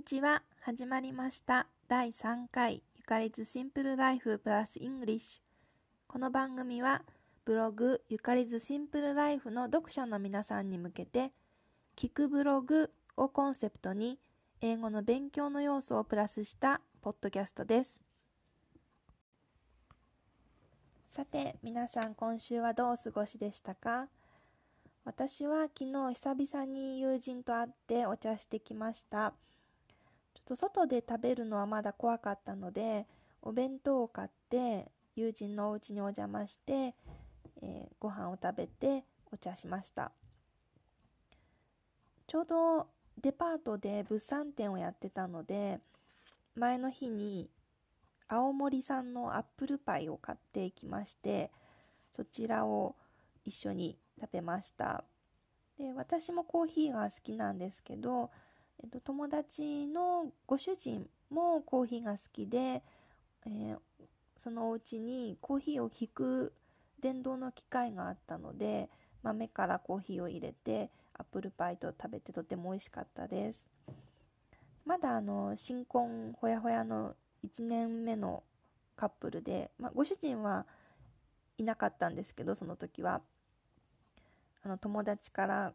にちは。始まりました。第3回ゆかり's Simple Life Plus English。この番組はブログゆかり's Simple Life の読者の皆さんに向けて聞くブログをコンセプトに英語の勉強の要素をプラスしたポッドキャストです。さて皆さん今週はどうお過ごしでしたか？私は昨日久々に友人と会ってお茶してきました。と外で食べるのはまだ怖かったので、お弁当を買って友人のお家にお邪魔して、えーご飯を食べてお茶しました。ちょうどデパートで物産展をやってたので、前の日に青森産のアップルパイを買ってきまして、そちらを一緒に食べました。で、私もコーヒーが好きなんですけど、えっと、友達のご主人もコーヒーが好きで、えーそのお家にコーヒーをひく電動の機械があったので豆からコーヒーを入れてアップルパイと食べてとても美味しかったです。まだあの新婚ほやほやの1年目のカップルで、まあ、ご主人はいなかったんですけどその時は。あの友達から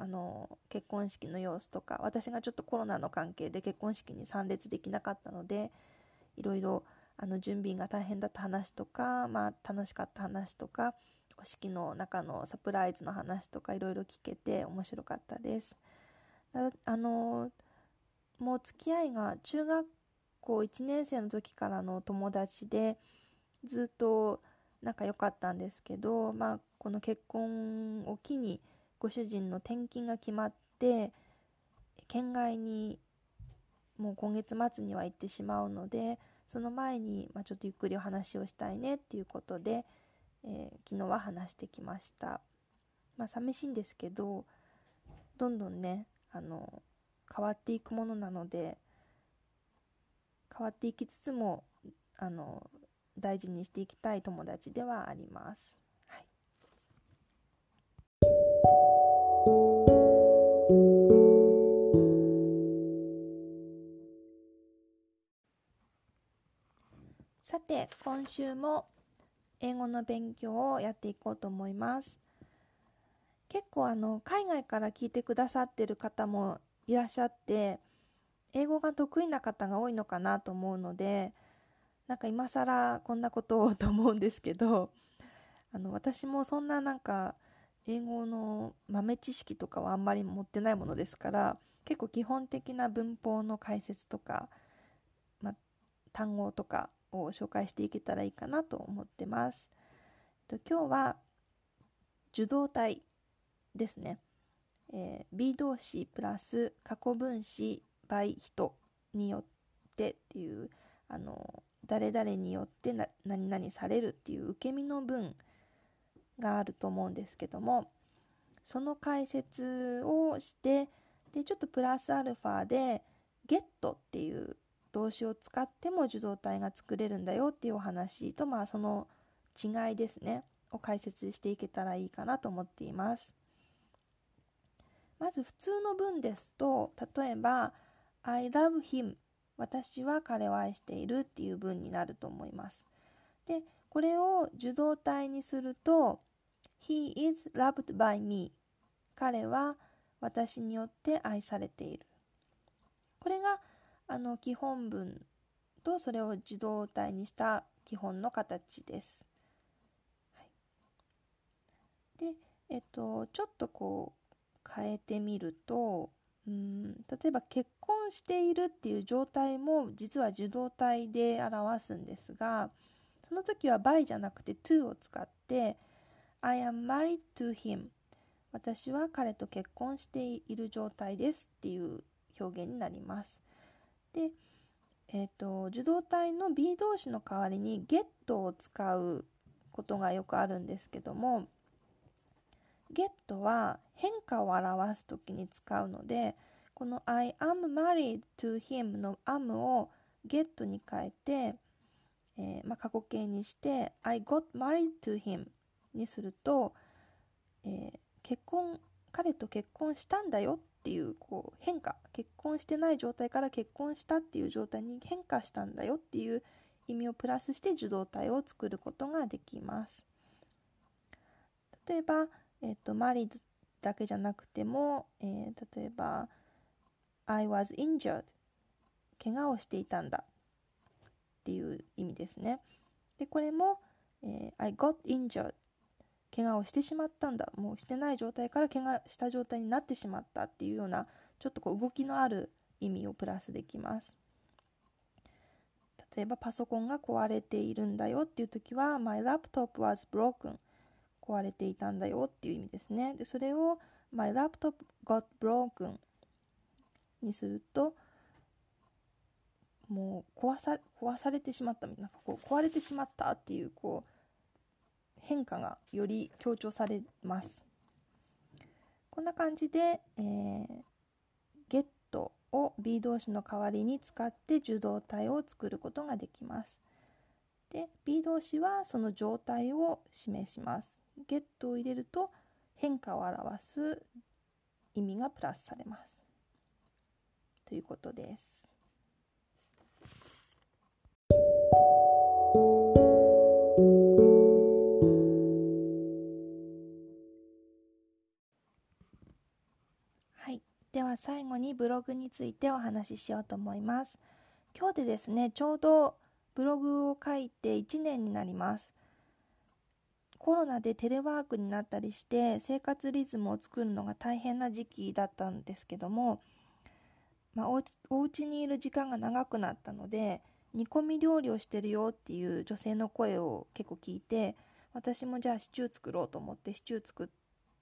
あの結婚式の様子とか私がちょっとコロナの関係で結婚式に参列できなかったのでいろいろあの準備が大変だった話とか、まあ、楽しかった話とかお式の中のサプライズの話とかいろいろ聞けて面白かったです。あのもう付き合いが中学校1年生の時からの友達でずっと仲良かったんですけど、まあ、この結婚を機にご主人の転勤が決まって県外にもう今月末には行ってしまうのでその前に、まあ、ちょっとゆっくりお話をしたいねっていうことで、えー昨日は話してきました。まあ寂しいんですけどどんどんねあの変わっていくものなので変わっていきつつもあの大事にしていきたい友達ではあります。さて今週も英語の勉強をやっていこうと思います。結構あの海外から聞いてくださってる方もいらっしゃって英語が得意な方が多いのかなと思うのでなんか今更こんなことをと思うんですけどあの私もそんななんか英語の豆知識とかはあんまり持ってないものですから結構基本的な文法の解説とか、ま、単語とかを紹介していけたらいいかなと思ってます。えっと今日は受動体ですね。えー B 動詞プラス過去分詞 by 人によってっていうあの誰々によってな何々されるっていう受け身の文があると思うんですけどもその解説をしてでちょっとプラスアルファで get っていう動詞を使っても受動体が作れるんだよっていうお話とまあその違いですねを解説していけたらいいかなと思っています。まず普通の文ですと例えば I love him 私は彼を愛しているっていう文になると思います。でこれを受動体にすると He is loved by me. 彼は私によって愛されている。これがあの基本文とそれを受動体にした基本の形です。はい、で、えっと、ちょっとこう変えてみるとうん例えば結婚しているっていう状態も実は受動体で表すんですがその時は by じゃなくて to を使って I am married to him 私は彼と結婚している状態ですっていう表現になります。で、えー、と受動体の B 動詞の代わりに get を使うことがよくあるんですけども get は変化を表す時に使うのでこの I am married to him の am を get に変えて、えーまあ、過去形にして I got married to him にすると、えー結婚彼と結婚したんだよっていうこう変化結婚してない状態から結婚したっていう状態に変化したんだよっていう意味をプラスして受動体を作ることができます。例えば、えっと、マリーだけじゃなくても、えー、例えば I was injured 怪我をしていたんだっていう意味ですね。でこれも、えー、I got injured 怪我をしてしまったんだ。もうしてない状態から怪我した状態になってしまったっていうようなちょっとこう動きのある意味をプラスできます。例えばパソコンが壊れているんだよっていう時は My laptop was broken 壊れていたんだよっていう意味ですね。でそれを My laptop got broken にするともう壊さ壊されてしまったなんかこう壊れてしまったっていうこう変化がより強調されます。こんな感じで、えー、ゲットを B 動詞の代わりに使って受動体を作ることができます。で、B 動詞はその状態を示します。ゲットを入れると変化を表す意味がプラスされます。ということです。では最後にブログについてお話ししようと思います。今日でですね、ちょうどブログを書いて1年になります。コロナでテレワークになったりして生活リズムを作るのが大変な時期だったんですけども、まあ、おお家にいる時間が長くなったので煮込み料理をしてるよっていう女性の声を結構聞いて私もじゃあシチュー作ろうと思ってシチュー作っ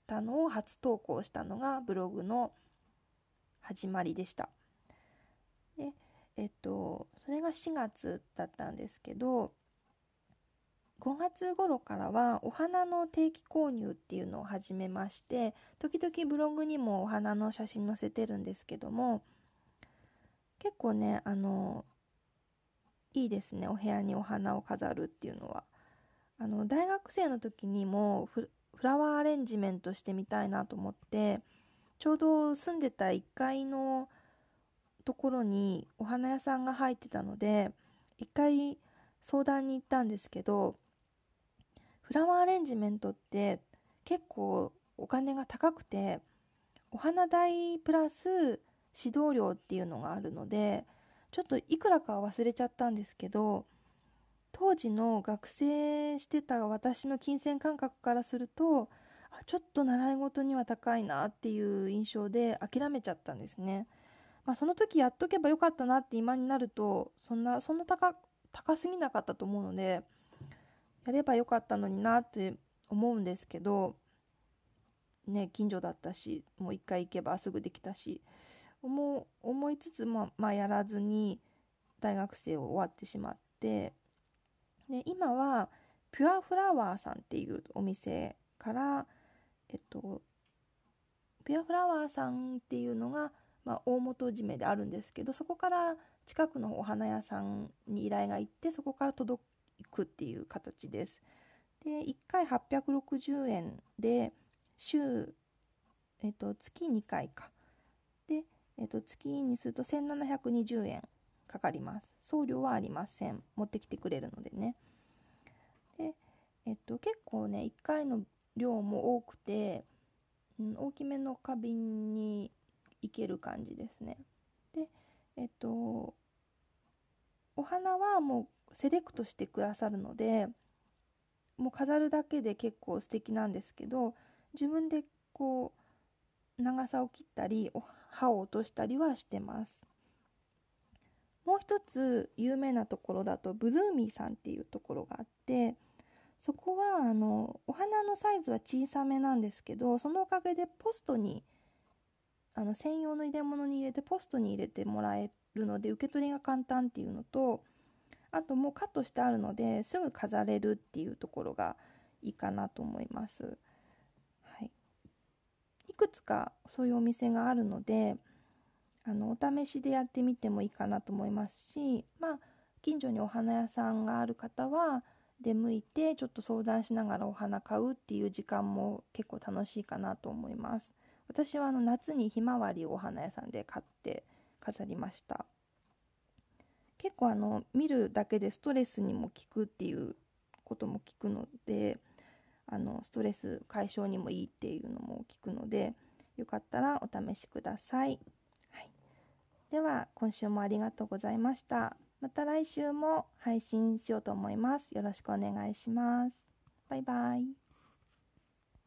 たのを初投稿したのがブログの始まりでした。でえっとそれが4月だったんですけど5月頃からはお花の定期購入っていうのを始めまして時々ブログにもお花の写真載せてるんですけども結構ねあのいいですねお部屋にお花を飾るっていうのはあの大学生の時にもフラワーアレンジメントしてみたいなと思ってちょうど住んでた1階のところにお花屋さんが入ってたので1回相談に行ったんですけどフラワーアレンジメントって結構お金が高くてお花代プラス指導料っていうのがあるのでちょっといくらかは忘れちゃったんですけど当時の学生してた私の金銭感覚からするとちょっと習い事には高いなっていう印象で諦めちゃったんですね。まあ、その時やっとけばよかったなって今になるとそんなそんな高高すぎなかったと思うのでやればよかったのになって思うんですけどね近所だったしもう一回行けばすぐできたし思思いつつも、まあ、やらずに大学生を終わってしまってで今はピュアフラワーさんっていうお店からえっとピュアフラワーさんっていうのが、まあ、大元締めであるんですけどそこから近くのお花屋さんに依頼が行ってそこから届くっていう形です。で1回860円で週、えっと、月2回か。で、えっと、月にすると1720円かかります。送料はありません。持ってきてくれるのでね。で、えっと、結構ね、1回の量も多くて、うん、大きめの花瓶にいける感じですね。で、えっと、お花はもうセレクトしてくださるので、もう飾るだけで結構素敵なんですけど、自分でこう、長さを切ったり、刃を落としたりはしてます。もう一つ有名なところだと、ブルーミーさんっていうところがあって、そこはあのお花のサイズは小さめなんですけどそのおかげでポストにあの専用の入れ物に入れてポストに入れてもらえるので受け取りが簡単っていうのとあともうカットしてあるのですぐ飾れるっていうところがいいかなと思います。はい、いくつかそういうお店があるのであのお試しでやってみてもいいかなと思いますしまあ近所にお花屋さんがある方は出向いてちょっと相談しながらお花買うっていう時間も結構楽しいかなと思います。私はあの夏にひまわりをお花屋さんで買って飾りました。結構あの見るだけでストレスにも効くっていうことも聞くのであのストレス解消にもいいっていうのも聞くのでよかったらお試しください、はい、では今週もありがとうございました。また来週も配信しようと思います。よろしくお願いします。バイバイ。